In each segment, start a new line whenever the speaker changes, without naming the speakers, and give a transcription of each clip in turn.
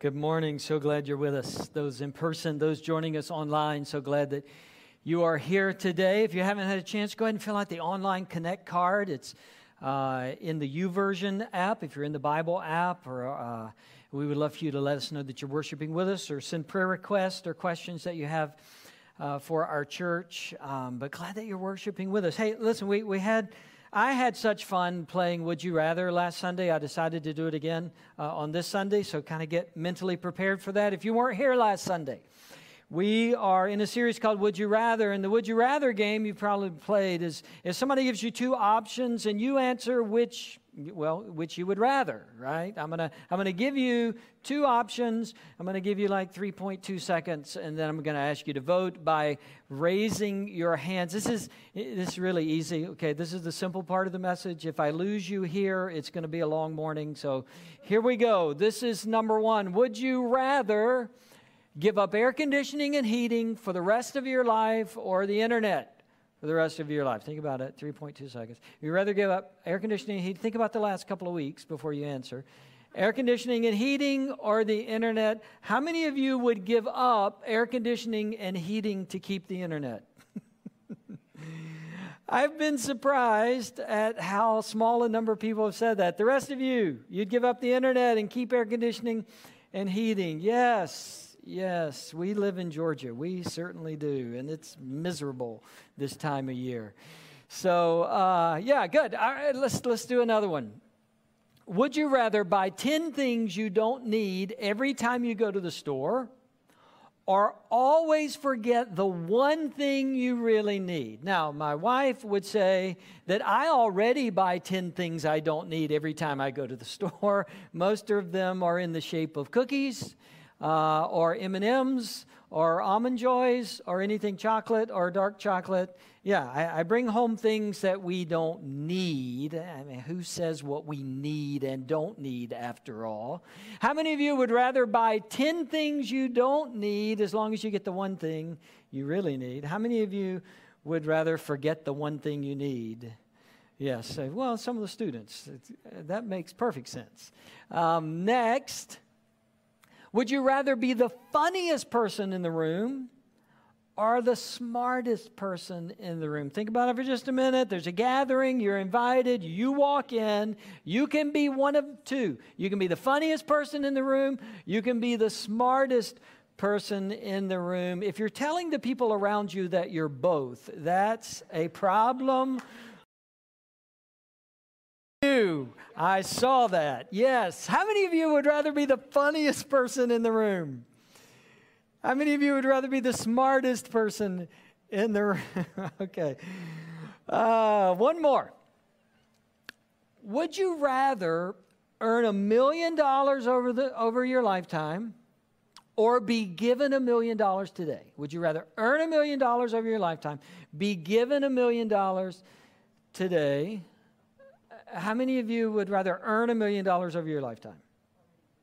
Good morning. So glad you're with us. Those in person, those joining us online, so glad that you are here today. If you haven't had a chance, go ahead and fill out the online Connect card. It's uh, in the YouVersion app, if you're in the Bible app, or uh, we would love for you to let us know that you're worshiping with us or send prayer requests or questions that you have uh, for our church. Um, but glad that you're worshiping with us. Hey, listen, we, we had I had such fun playing Would You Rather last Sunday. I decided to do it again uh, on this Sunday, so kind of get mentally prepared for that. If you weren't here last Sunday, we are in a series called Would You Rather, and the Would You Rather game you've probably played is, if somebody gives you two options and you answer which well, which you would rather, right? I'm gonna I'm gonna give you two options. I'm gonna give you like 3.2 seconds, and then I'm gonna ask you to vote by raising your hands. This is this is really easy. Okay, this is the simple part of the message. If I lose you here, it's gonna be a long morning. So here we go. This is number one. Would you rather give up air conditioning and heating for the rest of your life or the internet? For the rest of your life. Think about it, 3.2 seconds. You'd rather give up air conditioning heating. Think about the last couple of weeks before you answer. Air conditioning and heating or the internet. How many of you would give up air conditioning and heating to keep the internet? I've been surprised at how small a number of people have said that. The rest of you, you'd give up the internet and keep air conditioning and heating. Yes, Yes, we live in Georgia. We certainly do. And it's miserable this time of year. So, uh, yeah, good. All right, let's, let's do another one. Would you rather buy 10 things you don't need every time you go to the store or always forget the one thing you really need? Now, my wife would say that I already buy 10 things I don't need every time I go to the store. Most of them are in the shape of cookies uh, or M&Ms or almond joys or anything chocolate or dark chocolate. Yeah, I, I, bring home things that we don't need. I mean, who says what we need and don't need after all? How many of you would rather buy 10 things you don't need as long as you get the one thing you really need? How many of you would rather forget the one thing you need? Yes, well, some of the students. that makes perfect sense. Um, next. Would you rather be the funniest person in the room or the smartest person in the room? Think about it for just a minute. There's a gathering, you're invited, you walk in. You can be one of two. You can be the funniest person in the room, you can be the smartest person in the room. If you're telling the people around you that you're both, that's a problem you. I saw that. Yes. How many of you would rather be the funniest person in the room? How many of you would rather be the smartest person in the room? okay. Uh, one more. Would you rather earn a million dollars over the over your lifetime or be given a million dollars today? Would you rather earn a million dollars over your lifetime, be given a million dollars today, how many of you would rather earn a million dollars over your lifetime?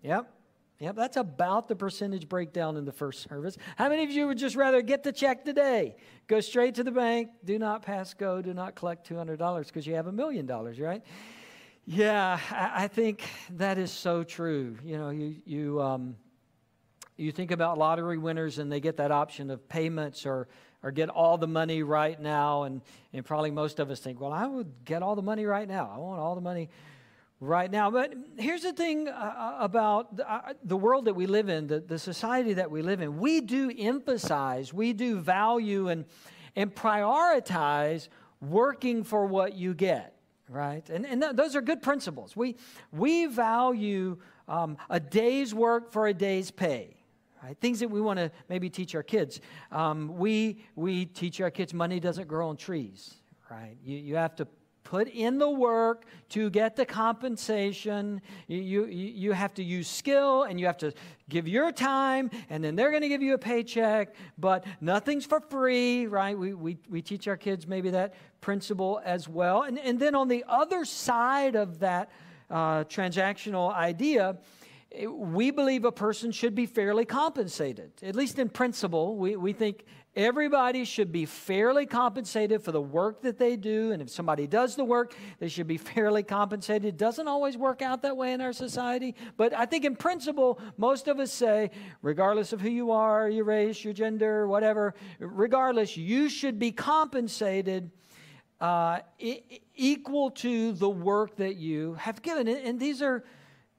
Yep. Yep, that's about the percentage breakdown in the first service. How many of you would just rather get the check today? Go straight to the bank, do not pass go, do not collect $200 because you have a million dollars, right? Yeah, I, I, think that is so true. You know, you, you, um, you think about lottery winners and they get that option of payments or or get all the money right now. And, and probably most of us think, well, I would get all the money right now. I want all the money right now. But here's the thing uh, uh, about the, uh, the, world that we live in, the, the society that we live in. We do emphasize, we do value and, and prioritize working for what you get, right? And, and th- those are good principles. We, we value um, a day's work for a day's pay. Right? Things that we want to maybe teach our kids. Um, we, we teach our kids money doesn't grow on trees, right? You, you have to put in the work to get the compensation. You, you, you have to use skill and you have to give your time, and then they're going to give you a paycheck, but nothing's for free, right? We, we, we teach our kids maybe that principle as well. And, and then on the other side of that uh, transactional idea, we believe a person should be fairly compensated. At least in principle, we, we think everybody should be fairly compensated for the work that they do. And if somebody does the work, they should be fairly compensated. It doesn't always work out that way in our society. But I think in principle, most of us say, regardless of who you are, your race, your gender, whatever, regardless, you should be compensated. Uh, equal to the work that you have given. And these are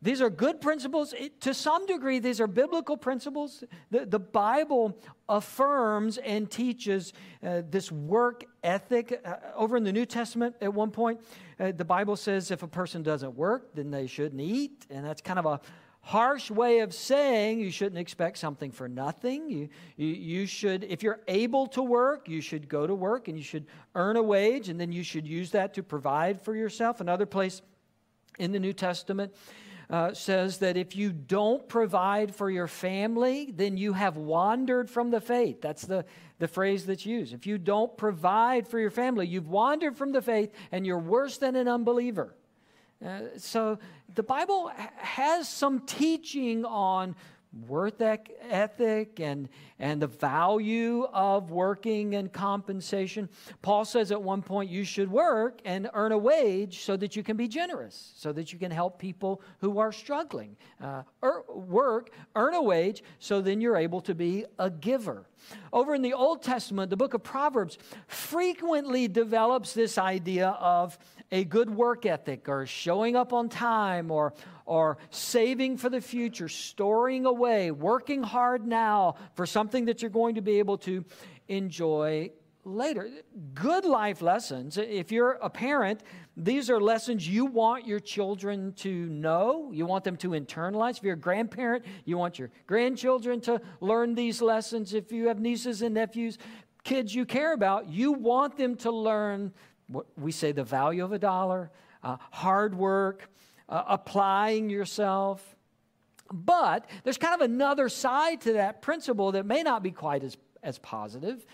these are good principles. It, to some degree, these are biblical principles. The, the Bible affirms and teaches uh, this work ethic. Uh, over in the New Testament, at one point, uh, the Bible says if a person doesn't work, then they shouldn't eat. And that's kind of a harsh way of saying you shouldn't expect something for nothing. You, you, you should, if you're able to work, you should go to work and you should earn a wage, and then you should use that to provide for yourself. Another place in the New Testament, uh, says that if you don't provide for your family, then you have wandered from the faith. That's the, the phrase that's used. If you don't provide for your family, you've wandered from the faith and you're worse than an unbeliever. Uh, so the Bible has some teaching on worth ethic and, and the value of working and compensation. Paul says at one point you should work and earn a wage so that you can be generous, so that you can help people who are struggling. Uh, er, work, earn a wage, so then you're able to be a giver. Over in the Old Testament, the book of Proverbs frequently develops this idea of a good work ethic or showing up on time or, or saving for the future, storing away, working hard now for something that you're going to be able to enjoy later. Good life lessons. If you're a parent, these are lessons you want your children to know. You want them to internalize. If you're a grandparent, you want your grandchildren to learn these lessons. If you have nieces and nephews, kids you care about, you want them to learn what we say the value of a dollar, uh, hard work, uh, applying yourself. But there's kind of another side to that principle that may not be quite as, as positive.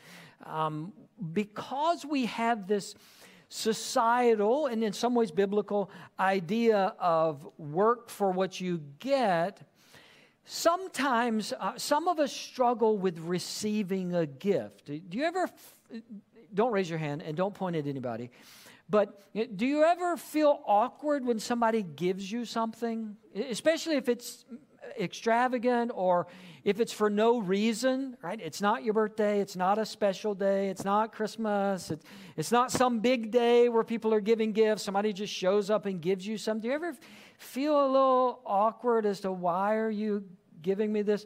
Um, because we have this societal and in some ways biblical idea of work for what you get, sometimes uh, some of us struggle with receiving a gift. Do you ever don't raise your hand and don't point at anybody. But do you ever feel awkward when somebody gives you something, especially if it's mm, extravagant or if it's for no reason, right? It's not your birthday, it's not a special day, it's not Christmas, it's, it's not some big day where people are giving gifts. Somebody just shows up and gives you something. Do you ever feel a little awkward as to why are you giving me this?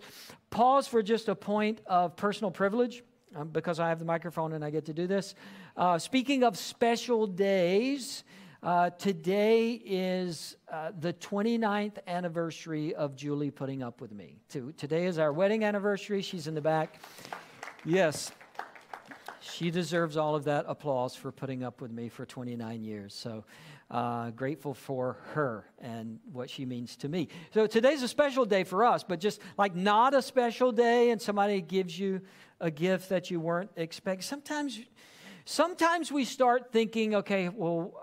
Pause for just a point of personal privilege um, because I have the microphone and I get to do this. Uh, speaking of special days, uh, today is uh, the 29th anniversary of Julie putting up with me. Today is our wedding anniversary. She's in the back. Yes, she deserves all of that applause for putting up with me for 29 years. So uh, grateful for her and what she means to me. So today's a special day for us, but just like not a special day and somebody gives you a gift that you weren't expecting. Sometimes, sometimes we start thinking, okay, well,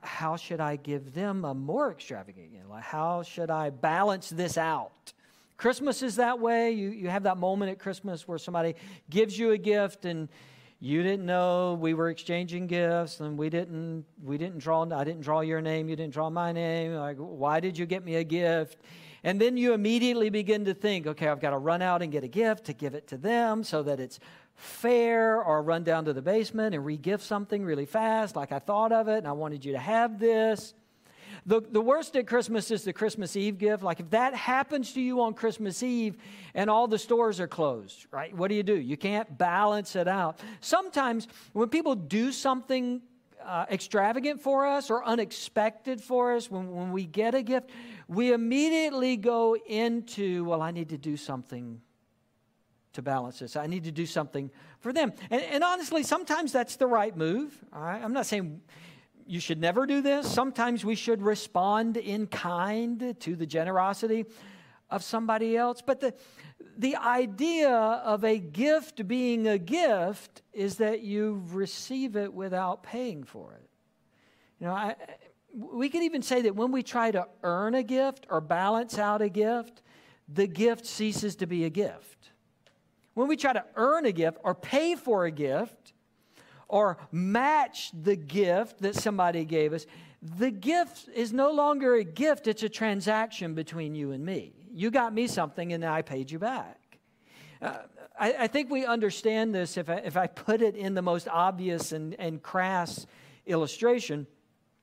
how should I give them a more extravagant? You know, how should I balance this out? Christmas is that way. You, you have that moment at Christmas where somebody gives you a gift and you didn't know we were exchanging gifts and we didn't we didn't draw I didn't draw your name, you didn't draw my name. Like why did you get me a gift? And then you immediately begin to think, okay, I've got to run out and get a gift to give it to them so that it's fair, or run down to the basement and re-gift something really fast, like I thought of it and I wanted you to have this. The, the worst at Christmas is the Christmas Eve gift. Like if that happens to you on Christmas Eve and all the stores are closed, right? What do you do? You can't balance it out. Sometimes when people do something uh, extravagant for us or unexpected for us, when, when we get a gift, we immediately go into, well, I need to do something to balance this. I need to do something for them. And, and honestly, sometimes that's the right move. I'm not saying you should never do this. Sometimes we should respond in kind to the generosity of somebody else. But the, the idea of a gift being a gift is that you receive it without paying for it. You know, I, we could even say that when we try to earn a gift or balance out a gift, the gift ceases to be a gift. When we try to earn a gift or pay for a gift or match the gift that somebody gave us, the gift is no longer a gift, it's a transaction between you and me. You got me something and I paid you back. Uh, I, I, think we understand this if I, if I put it in the most obvious and, and crass illustration.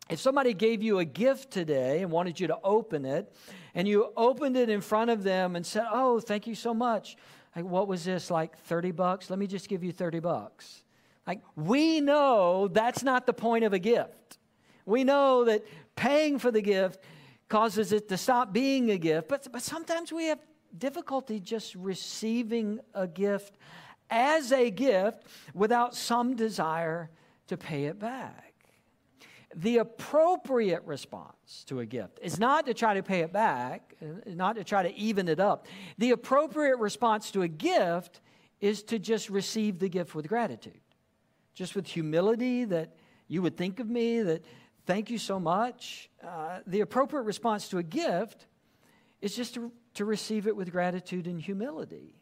If somebody gave you a gift today and wanted you to open it, and you opened it in front of them and said, Oh, thank you so much. Like, what was this, like 30 bucks? Let me just give you 30 bucks. Like, we know that's not the point of a gift. We know that paying for the gift causes it to stop being a gift, but, but sometimes we have difficulty just receiving a gift as a gift without some desire to pay it back. The appropriate response to a gift is not to try to pay it back, uh, not to try to even it up. The appropriate response to a gift is to just receive the gift with gratitude, just with humility that you would think of me, that thank you so much. Uh, the appropriate response to a gift is just to, to receive it with gratitude and humility.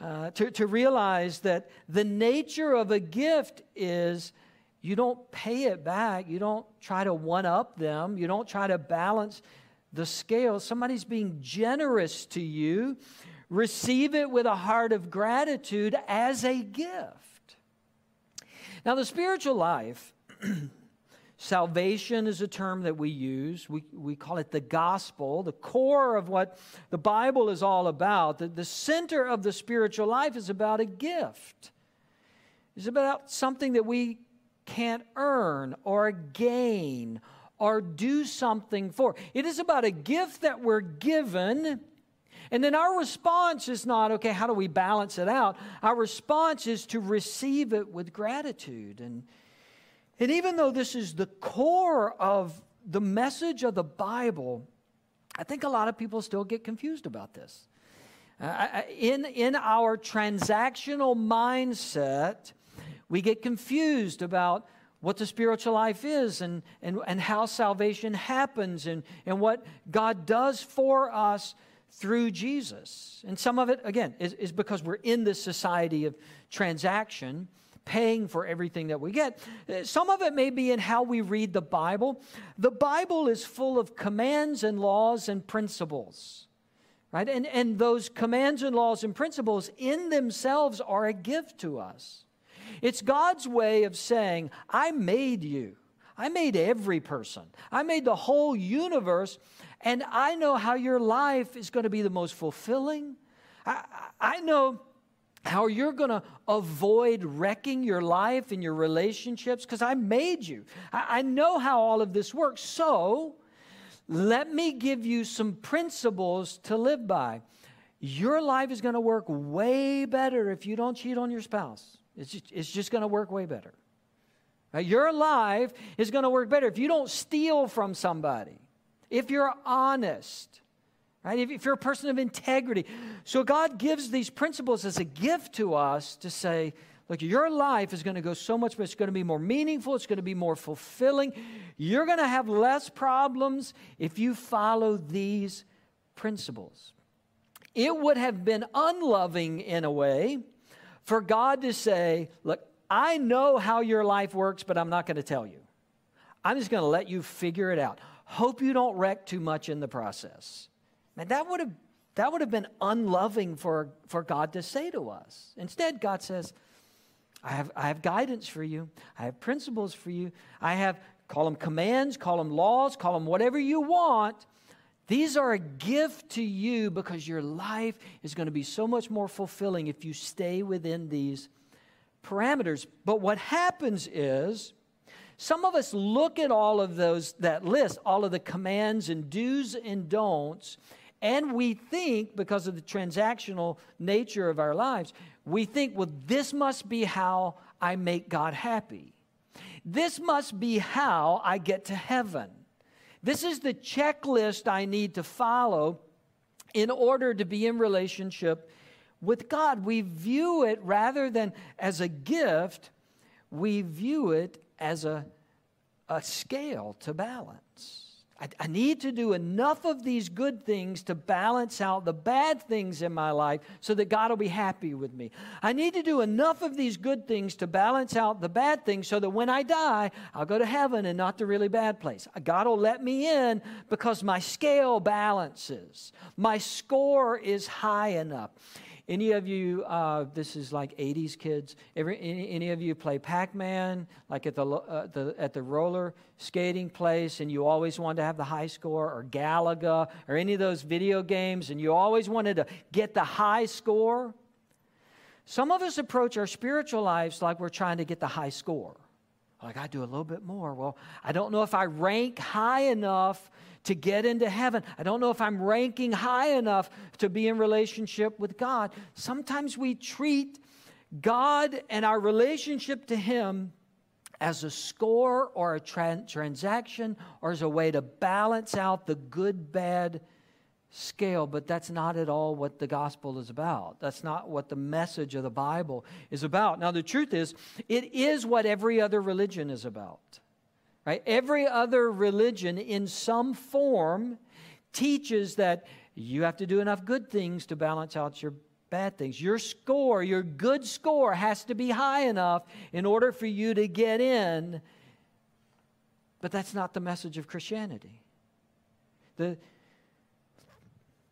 Uh, to, to realize that the nature of a gift is you don't pay it back. You don't try to one up them. You don't try to balance the scale. Somebody's being generous to you. Receive it with a heart of gratitude as a gift. Now, the spiritual life, salvation is a term that we use. We, we call it the gospel, the core of what the Bible is all about. The, the center of the spiritual life is about a gift. It's about something that we can't earn or gain or do something for. It is about a gift that we're given. And then our response is not, okay, how do we balance it out? Our response is to receive it with gratitude. And, and even though this is the core of the message of the Bible, I think a lot of people still get confused about this. Uh, in, in our transactional mindset, we get confused about what the spiritual life is and, and, and how salvation happens and, and what God does for us through Jesus. And some of it, again, is, is because we're in this society of transaction, paying for everything that we get. Some of it may be in how we read the Bible. The Bible is full of commands and laws and principles. Right? And, and those commands and laws and principles in themselves are a gift to us. It's God's way of saying, I made you. I made every person. I made the whole universe, and I know how your life is going to be the most fulfilling. I, I know how you're going to avoid wrecking your life and your relationships because I made you. I, I know how all of this works. So let me give you some principles to live by. Your life is going to work way better if you don't cheat on your spouse. It's just, it's just going to work way better. Your life is going to work better if you don't steal from somebody, if you're honest, right? If, you're a person of integrity. So God gives these principles as a gift to us to say, look, your life is going to go so much. It's going to be more meaningful. It's going to be more fulfilling. You're going to have less problems if you follow these principles. It would have been unloving in a way for God to say, Look, I know how your life works, but I'm not going to tell you. I'm just going to let you figure it out. Hope you don't wreck too much in the process. Man, that would have that would have been unloving for, for God to say to us. Instead, God says, I have, I have guidance for you. I have principles for you. I have, call them commands, call them laws, call them whatever you want. These are a gift to you because your life is going to be so much more fulfilling if you stay within these parameters. But what happens is some of us look at all of those that list, all of the commands and do's and don'ts, and we think because of the transactional nature of our lives, we think, well, this must be how I make God happy. This must be how I get to heaven. This is the checklist I need to follow in order to be in relationship with God. We view it rather than as a gift, we view it as a, a scale to balance. I, I, need to do enough of these good things to balance out the bad things in my life so that God will be happy with me. I need to do enough of these good things to balance out the bad things so that when I die, I'll go to heaven and not the really bad place. God will let me in because my scale balances, my score is high enough. Any of you, uh, this is like 80s kids, Every, any, any of you play Pac Man, like at the, uh, the, at the roller skating place, and you always wanted to have the high score, or Galaga, or any of those video games, and you always wanted to get the high score? Some of us approach our spiritual lives like we're trying to get the high score. Like, I do a little bit more. Well, I don't know if I rank high enough to get into heaven. I don't know if I'm ranking high enough to be in relationship with God. Sometimes we treat God and our relationship to Him as a score or a tra- transaction or as a way to balance out the good bad scale, but that's not at all what the gospel is about. That's not what the message of the Bible is about. Now, the truth is, it is what every other religion is about. Right? Every other religion, in some form, teaches that you have to do enough good things to balance out your bad things. Your score, your good score, has to be high enough in order for you to get in. But that's not the message of Christianity. The,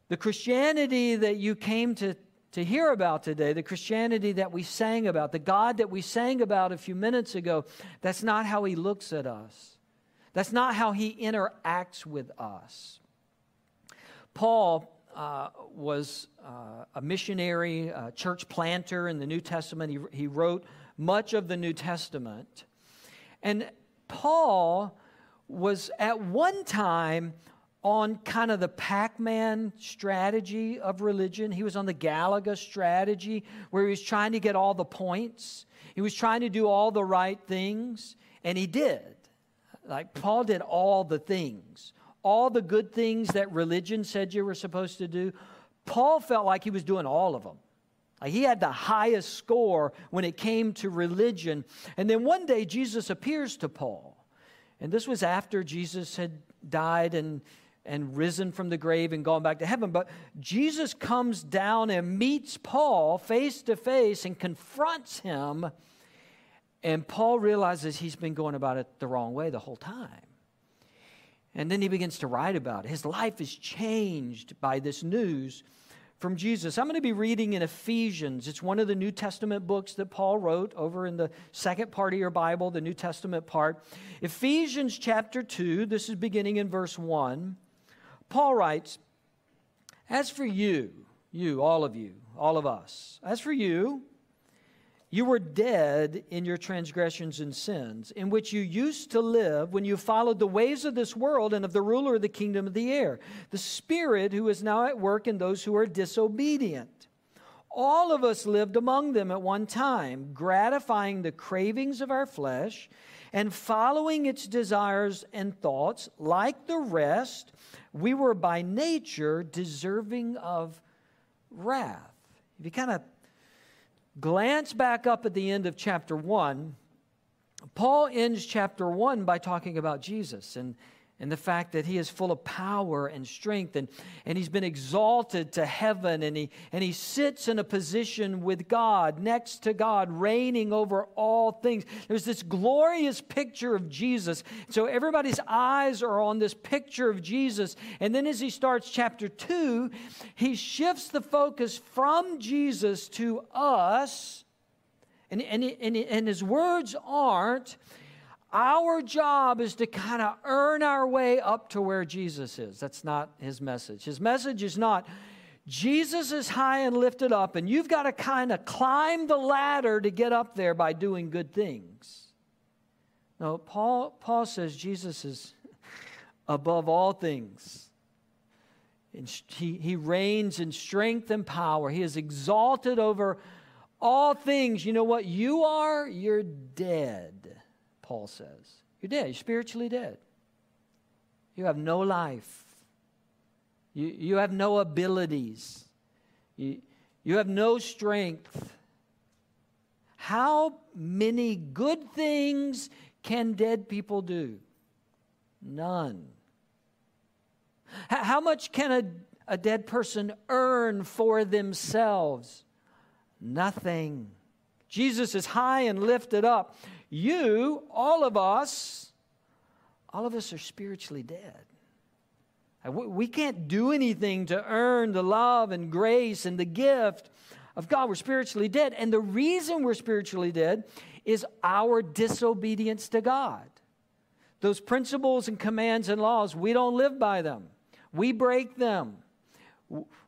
the Christianity that you came to, to hear about today, the Christianity that we sang about, the God that we sang about a few minutes ago, that's not how he looks at us. That's not how he interacts with us. Paul uh, was uh, a missionary, a church planter in the New Testament. He, he wrote much of the New Testament. And Paul was at one time on kind of the Pac Man strategy of religion. He was on the Galaga strategy where he was trying to get all the points. He was trying to do all the right things, and he did. Like Paul did all the things, all the good things that religion said you were supposed to do. Paul felt like he was doing all of them. He had the highest score when it came to religion. And then one day Jesus appears to Paul. And this was after Jesus had died and and risen from the grave and gone back to heaven. But Jesus comes down and meets Paul face to face and confronts him. And Paul realizes he's been going about it the wrong way the whole time. And then he begins to write about it. His life is changed by this news from Jesus. I'm going to be reading in Ephesians. It's one of the New Testament books that Paul wrote over in the second part of your Bible, the New Testament part. Ephesians chapter 2, this is beginning in verse 1. Paul writes, As for you, you, all of you, all of us, as for you, you were dead in your transgressions and sins, in which you used to live when you followed the ways of this world and of the ruler of the kingdom of the air, the Spirit who is now at work in those who are disobedient. All of us lived among them at one time, gratifying the cravings of our flesh and following its desires and thoughts. Like the rest, we were by nature deserving of wrath. If you kind of glance back up at the end of chapter 1, Paul ends chapter 1 by talking about Jesus and and the fact that he is full of power and strength and, and he's been exalted to heaven and he, and he sits in a position with God, next to God, reigning over all things. There's this glorious picture of Jesus. So everybody's eyes are on this picture of Jesus. And then as he starts chapter 2, he shifts the focus from Jesus to us. And, and, and, and his words aren't, our job is to kind of earn our way up to where Jesus is. That's not his message. His message is not, Jesus is high and lifted up, and you've got to kind of climb the ladder to get up there by doing good things. No, Paul, Paul says Jesus is above all things. And he, he reigns in strength and power. He is exalted over all things. You know what you are? You're dead. Paul says. You're dead. You're spiritually dead. You have no life. You, you have no abilities. You, you have no strength. How many good things can dead people do? None. How much can a, a dead person earn for themselves? Nothing. Jesus is high and lifted up. You, all of us, all of us are spiritually dead. We can't do anything to earn the love and grace and the gift of God. We're spiritually dead. And the reason we're spiritually dead is our disobedience to God. Those principles and commands and laws, we don't live by them, we break them.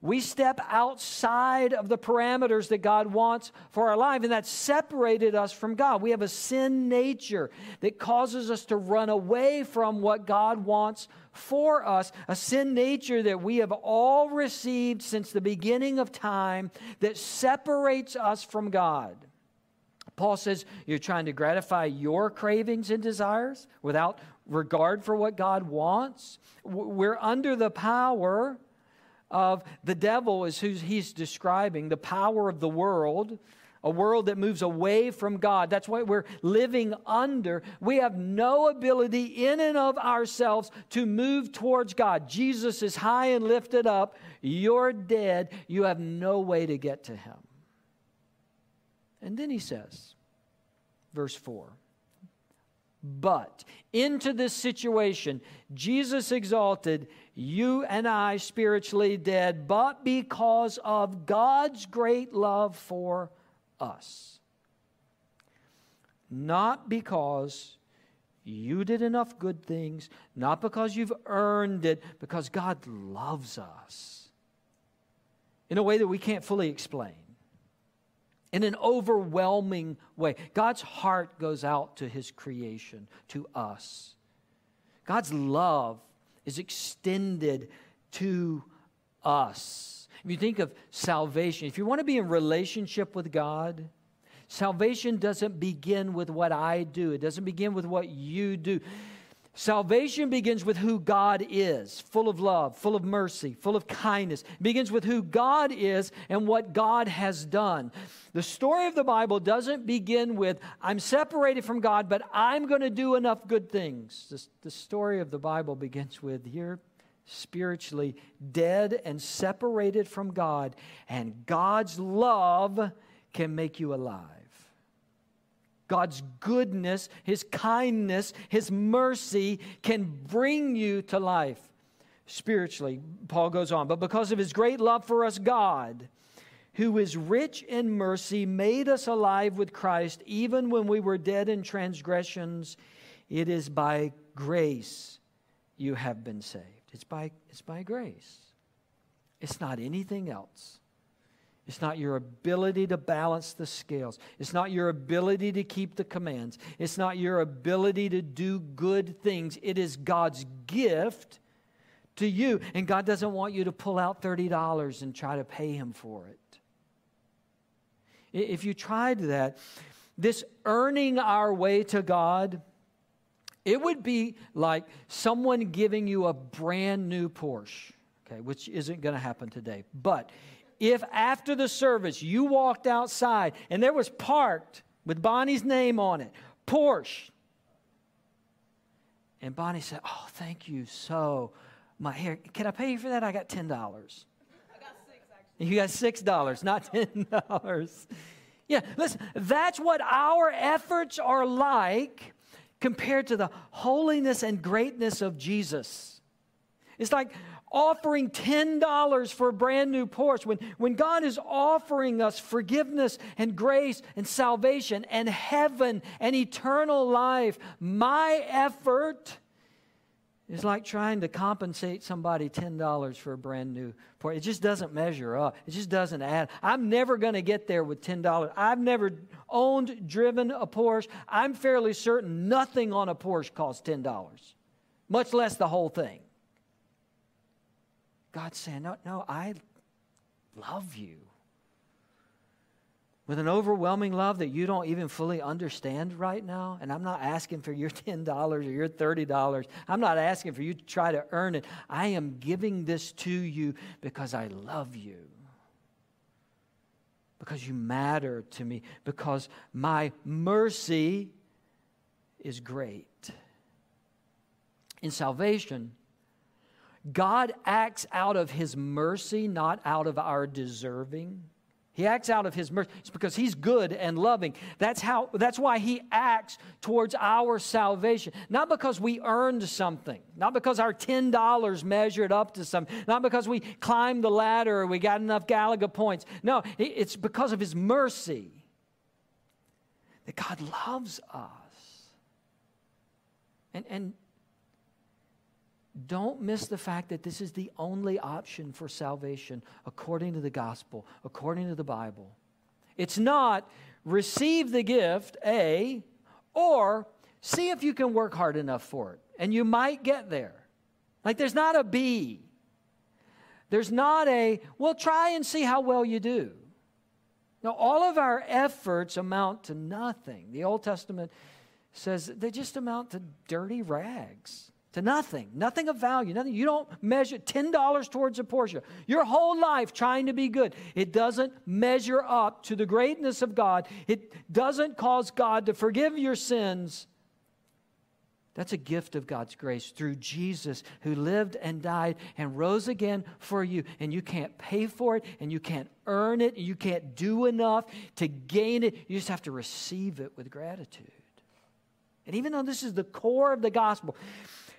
We step outside of the parameters that God wants for our life, and that separated us from God. We have a sin nature that causes us to run away from what God wants for us, a sin nature that we have all received since the beginning of time that separates us from God. Paul says you're trying to gratify your cravings and desires without regard for what God wants. We're under the power of the devil, is who he's describing, the power of the world, a world that moves away from God. That's what we're living under. We have no ability in and of ourselves to move towards God. Jesus is high and lifted up. You're dead. You have no way to get to him. And then he says, verse 4 But into this situation, Jesus exalted you and I spiritually dead, but because of God's great love for us. Not because you did enough good things, not because you've earned it, because God loves us in a way that we can't fully explain in an overwhelming way. God's heart goes out to his creation, to us. God's love is extended to us. If you think of salvation, if you want to be in relationship with God, salvation doesn't begin with what I do, it doesn't begin with what you do. Salvation begins with who God is, full of love, full of mercy, full of kindness. It begins with who God is and what God has done. The story of the Bible doesn't begin with, I'm separated from God, but I'm going to do enough good things. The, the story of the Bible begins with, you're spiritually dead and separated from God, and God's love can make you alive. God's goodness, His kindness, His mercy can bring you to life spiritually. Paul goes on, but because of His great love for us, God, who is rich in mercy, made us alive with Christ even when we were dead in transgressions. It is by grace you have been saved. It's by, it's by grace, it's not anything else. It's not your ability to balance the scales. It's not your ability to keep the commands. It's not your ability to do good things. It is God's gift to you. And God doesn't want you to pull out $30 and try to pay Him for it. If you tried that, this earning our way to God, it would be like someone giving you a brand new Porsche, okay, which isn't going to happen today. But if after the service you walked outside and there was parked with Bonnie's name on it, Porsche, and Bonnie said, Oh, thank you so much. Here, can I pay you for that? I got $10. I got six, actually. You got $6, not $10. yeah, listen, that's what our efforts are like compared to the holiness and greatness of Jesus. It's like offering $10 for a brand new Porsche, when, when God is offering us forgiveness and grace and salvation and heaven and eternal life, my effort is like trying to compensate somebody $10 for a brand new Porsche. It just doesn't measure up. It just doesn't add. I'm never going to get there with $10. I've never owned, driven a Porsche. I'm fairly certain nothing on a Porsche costs $10, much less the whole thing. God's saying, No, no, I love you. With an overwhelming love that you don't even fully understand right now. And I'm not asking for your $10 or your $30. I'm not asking for you to try to earn it. I am giving this to you because I love you. Because you matter to me. Because my mercy is great. In salvation, God acts out of his mercy, not out of our deserving. He acts out of his mercy. It's because he's good and loving. That's how that's why he acts towards our salvation. Not because we earned something, not because our $10 measured up to something, not because we climbed the ladder or we got enough Galaga points. No, it's because of his mercy that God loves us. And and don't miss the fact that this is the only option for salvation according to the gospel, according to the Bible. It's not receive the gift, A, or see if you can work hard enough for it. And you might get there. Like there's not a B. There's not a, well, try and see how well you do. Now, all of our efforts amount to nothing. The Old Testament says they just amount to dirty rags to nothing, nothing of value, nothing. You don't measure $10 towards a Porsche. Your whole life trying to be good. It doesn't measure up to the greatness of God. It doesn't cause God to forgive your sins. That's a gift of God's grace through Jesus who lived and died and rose again for you. And you can't pay for it and you can't earn it and you can't do enough to gain it. You just have to receive it with gratitude. And even though this is the core of the gospel,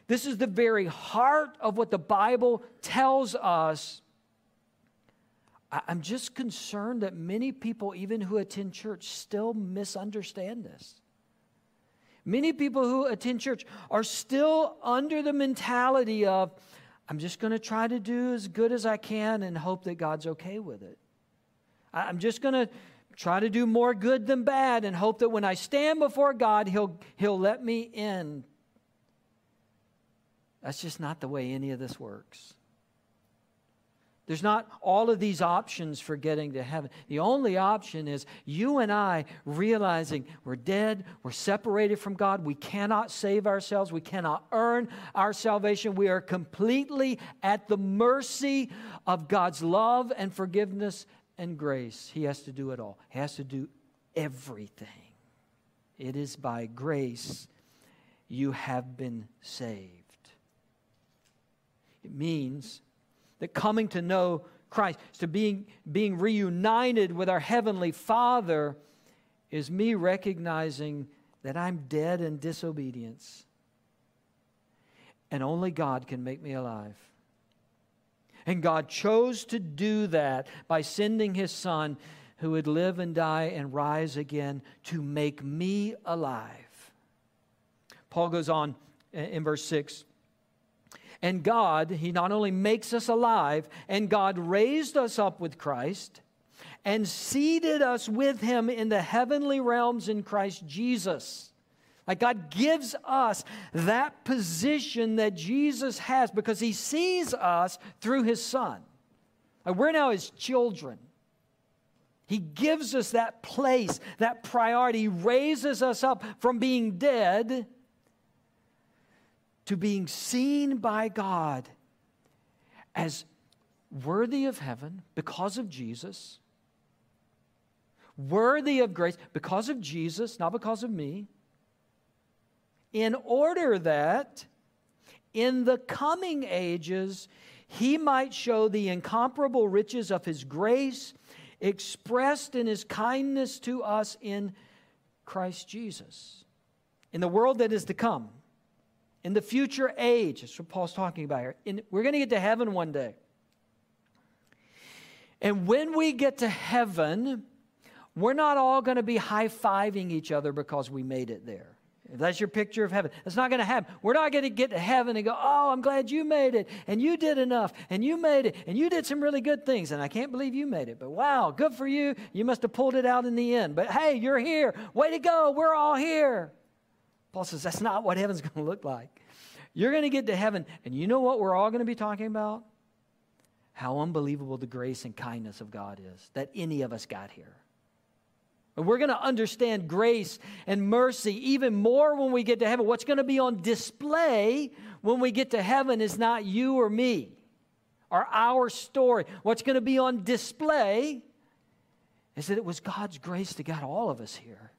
this is the very heart of what the Bible tells us. I'm just concerned that many people, even who attend church, still misunderstand this. Many people who attend church are still under the mentality of, I'm just going to try to do as good as I can and hope that God's okay with it. I'm just going to try to do more good than bad and hope that when I stand before God, He'll, he'll let me in that's just not the way any of this works. There's not all of these options for getting to heaven. The only option is you and I realizing we're dead, we're separated from God, we cannot save ourselves, we cannot earn our salvation. We are completely at the mercy of God's love and forgiveness and grace. He has to do it all, He has to do everything. It is by grace you have been saved. Means that coming to know Christ, to being, being reunited with our Heavenly Father, is me recognizing that I'm dead in disobedience. And only God can make me alive. And God chose to do that by sending His Son, who would live and die and rise again to make me alive. Paul goes on in verse 6 and God, He not only makes us alive, and God raised us up with Christ and seated us with Him in the heavenly realms in Christ Jesus. Like God gives us that position that Jesus has because He sees us through His Son. Like we're now His children. He gives us that place, that priority. Raises us up from being dead to being seen by God as worthy of heaven because of Jesus, worthy of grace because of Jesus, not because of me, in order that in the coming ages he might show the incomparable riches of his grace expressed in his kindness to us in Christ Jesus. In the world that is to come, in the future age. That's what Paul's talking about here. In, we're going to get to heaven one day. And when we get to heaven, we're not all going to be high fiving each other because we made it there. If that's your picture of heaven, that's not going to happen. We're not going to get to heaven and go, Oh, I'm glad you made it, and you did enough, and you made it, and you did some really good things, and I can't believe you made it. But wow, good for you. You must have pulled it out in the end. But hey, you're here. Way to go. We're all here. Paul says that's not what heaven's going to look like. You're going to get to heaven, and you know what we're all going to be talking about? How unbelievable the grace and kindness of God is that any of us got here. And we're going to understand grace and mercy even more when we get to heaven. What's going to be on display when we get to heaven is not you or me or our story. What's going to be on display is that it was God's grace that got all of us here.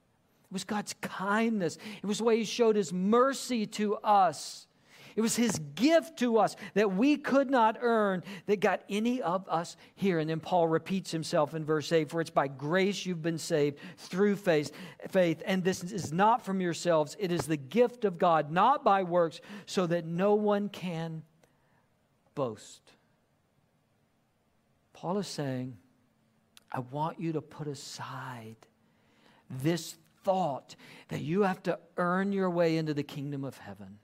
It was God's kindness. It was the way He showed His mercy to us. It was His gift to us that we could not earn that got any of us here. And then Paul repeats himself in verse 8 For it's by grace you've been saved through faith, faith. And this is not from yourselves, it is the gift of God, not by works, so that no one can boast. Paul is saying, I want you to put aside this thought that you have to earn your way into the kingdom of heaven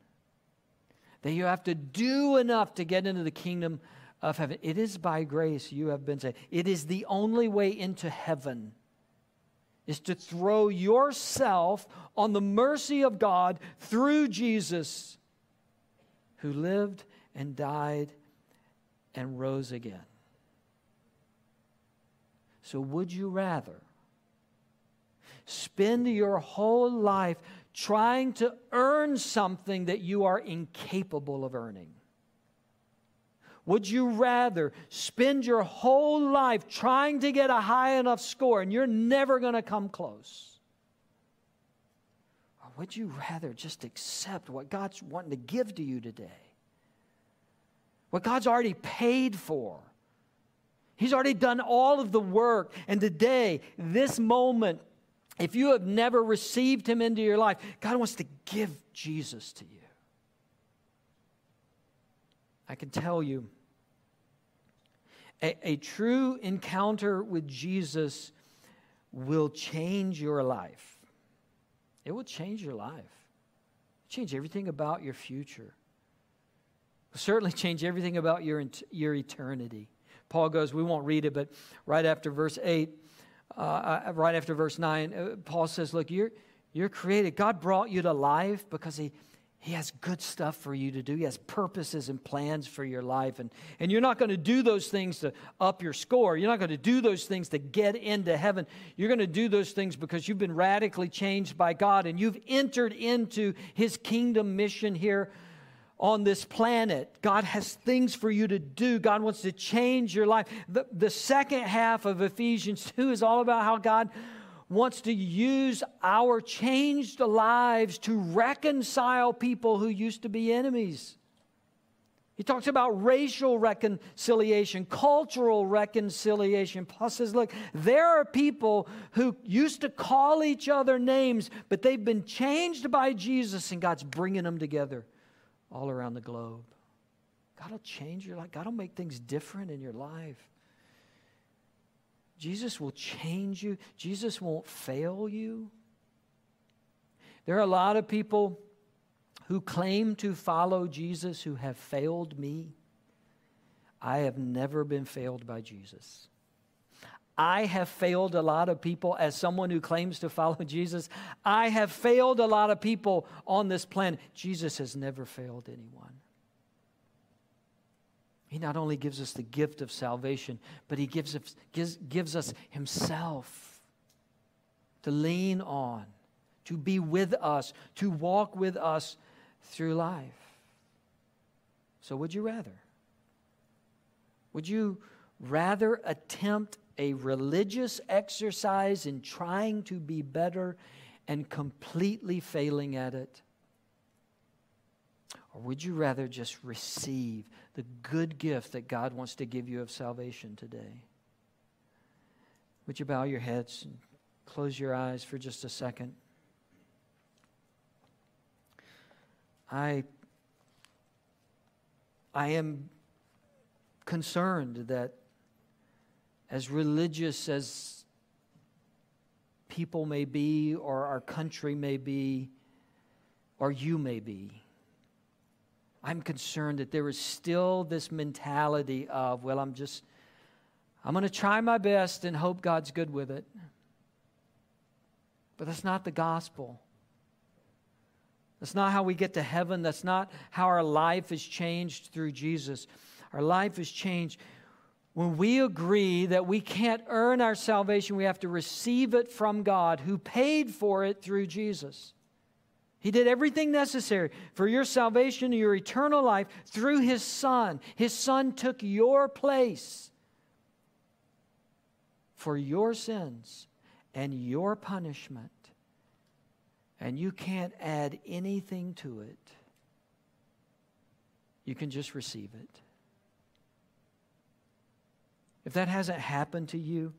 that you have to do enough to get into the kingdom of heaven. It is by grace you have been saved. It is the only way into heaven is to throw yourself on the mercy of God through Jesus who lived and died and rose again. So, would you rather spend your whole life trying to earn something that you are incapable of earning? Would you rather spend your whole life trying to get a high enough score and you're never going to come close? Or would you rather just accept what God's wanting to give to you today? What God's already paid for? He's already done all of the work. And today, this moment, if you have never received him into your life, God wants to give Jesus to you. I can tell you, a, a true encounter with Jesus will change your life. It will change your life, change everything about your future. Certainly change everything about your, your eternity. Paul goes, we won't read it, but right after verse 8, uh, uh, right after verse 9, uh, Paul says, Look, you're, you're created. God brought you to life because he, he has good stuff for you to do. He has purposes and plans for your life. And, and you're not going to do those things to up your score. You're not going to do those things to get into heaven. You're going to do those things because you've been radically changed by God and you've entered into His kingdom mission here on this planet. God has things for you to do. God wants to change your life. The, the second half of Ephesians 2 is all about how God wants to use our changed lives to reconcile people who used to be enemies. He talks about racial reconciliation, cultural reconciliation. Paul says, look, there are people who used to call each other names, but they've been changed by Jesus, and God's bringing them together all around the globe. God will change your life. God will make things different in your life. Jesus will change you. Jesus won't fail you. There are a lot of people who claim to follow Jesus who have failed me. I have never been failed by Jesus. I have failed a lot of people as someone who claims to follow Jesus. I have failed a lot of people on this planet. Jesus has never failed anyone. He not only gives us the gift of salvation, but He gives us, gives, gives us Himself to lean on, to be with us, to walk with us through life. So, would you rather? Would you rather attempt a religious exercise in trying to be better and completely failing at it? Or would you rather just receive the good gift that God wants to give you of salvation today? Would you bow your heads and close your eyes for just a second? I, I am concerned that as religious as people may be, or our country may be, or you may be, I'm concerned that there is still this mentality of, well, I'm just, I'm going to try my best and hope God's good with it. But that's not the gospel. That's not how we get to heaven. That's not how our life is changed through Jesus. Our life is changed when we agree that we can't earn our salvation, we have to receive it from God who paid for it through Jesus. He did everything necessary for your salvation and your eternal life through His Son. His Son took your place for your sins and your punishment. and you can't add anything to it, you can just receive it. If that hasn't happened to you,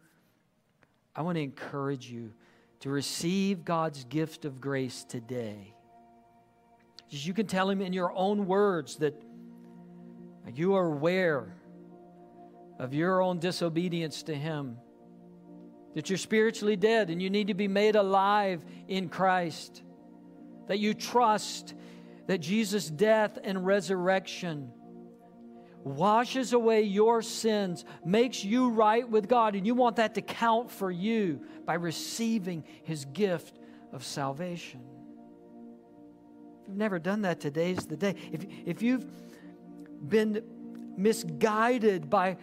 I want to encourage you to receive God's gift of grace today. You can tell Him in your own words that you are aware of your own disobedience to Him, that you're spiritually dead and you need to be made alive in Christ, that you trust that Jesus' death and resurrection washes away your sins, makes you right with God, and you want that to count for you by receiving His gift of salvation. If you've never done that, today's the day. If, if you've been misguided by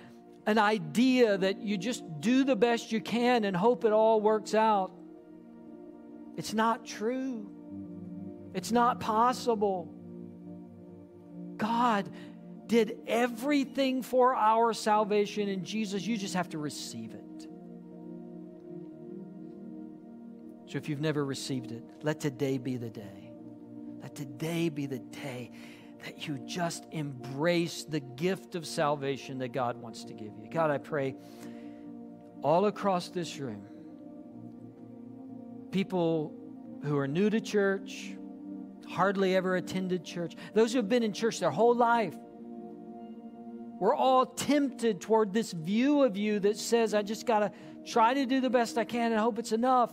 an idea that you just do the best you can and hope it all works out, it's not true. It's not possible. God did everything for our salvation in Jesus. You just have to receive it. So if you've never received it, let today be the day. Let today be the day that you just embrace the gift of salvation that God wants to give you. God, I pray all across this room, people who are new to church, hardly ever attended church, those who have been in church their whole life, we're all tempted toward this view of you that says, I just got to try to do the best I can and hope it's enough.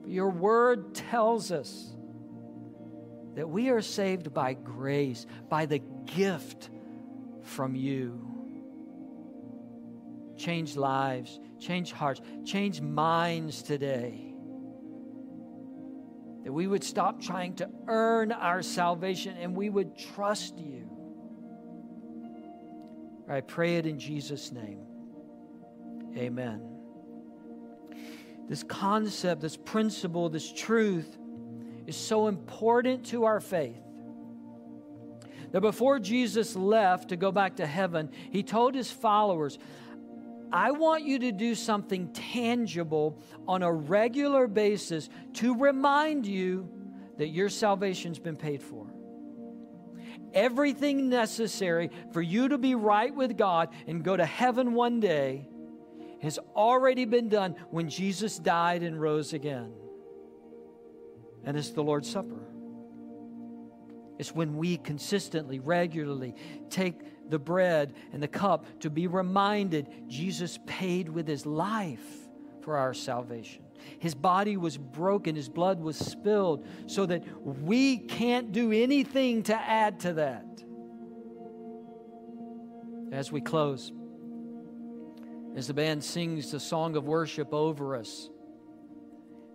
But your word tells us that we are saved by grace, by the gift from you. Change lives, change hearts, change minds today. That we would stop trying to earn our salvation and we would trust you. I pray it in Jesus' name. Amen. This concept, this principle, this truth is so important to our faith that before Jesus left to go back to heaven, he told his followers, I want you to do something tangible on a regular basis to remind you that your salvation's been paid for. Everything necessary for you to be right with God and go to heaven one day has already been done when Jesus died and rose again. And it's the Lord's Supper. It's when we consistently, regularly take the bread and the cup to be reminded Jesus paid with his life for our salvation. His body was broken, his blood was spilled, so that we can't do anything to add to that. As we close, as the band sings the song of worship over us,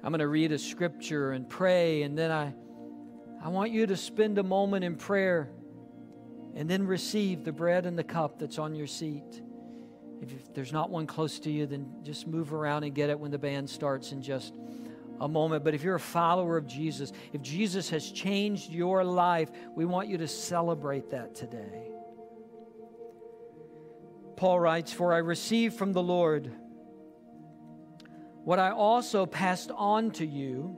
I'm going to read a scripture and pray, and then I, I want you to spend a moment in prayer and then receive the bread and the cup that's on your seat. If there's not one close to you, then just move around and get it when the band starts in just a moment. But if you're a follower of Jesus, if Jesus has changed your life, we want you to celebrate that today. Paul writes, For I received from the Lord what I also passed on to you.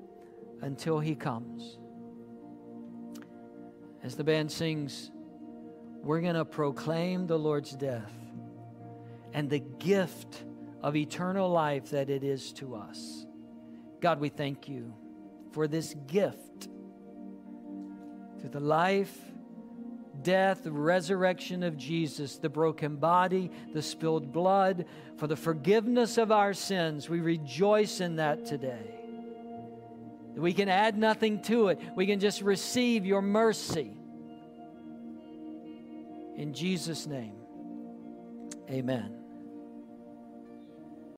until he comes. As the band sings, we're going to proclaim the Lord's death and the gift of eternal life that it is to us. God, we thank you for this gift through the life, death, resurrection of Jesus, the broken body, the spilled blood, for the forgiveness of our sins. We rejoice in that today. We can add nothing to it, we can just receive your mercy. In Jesus' name, amen.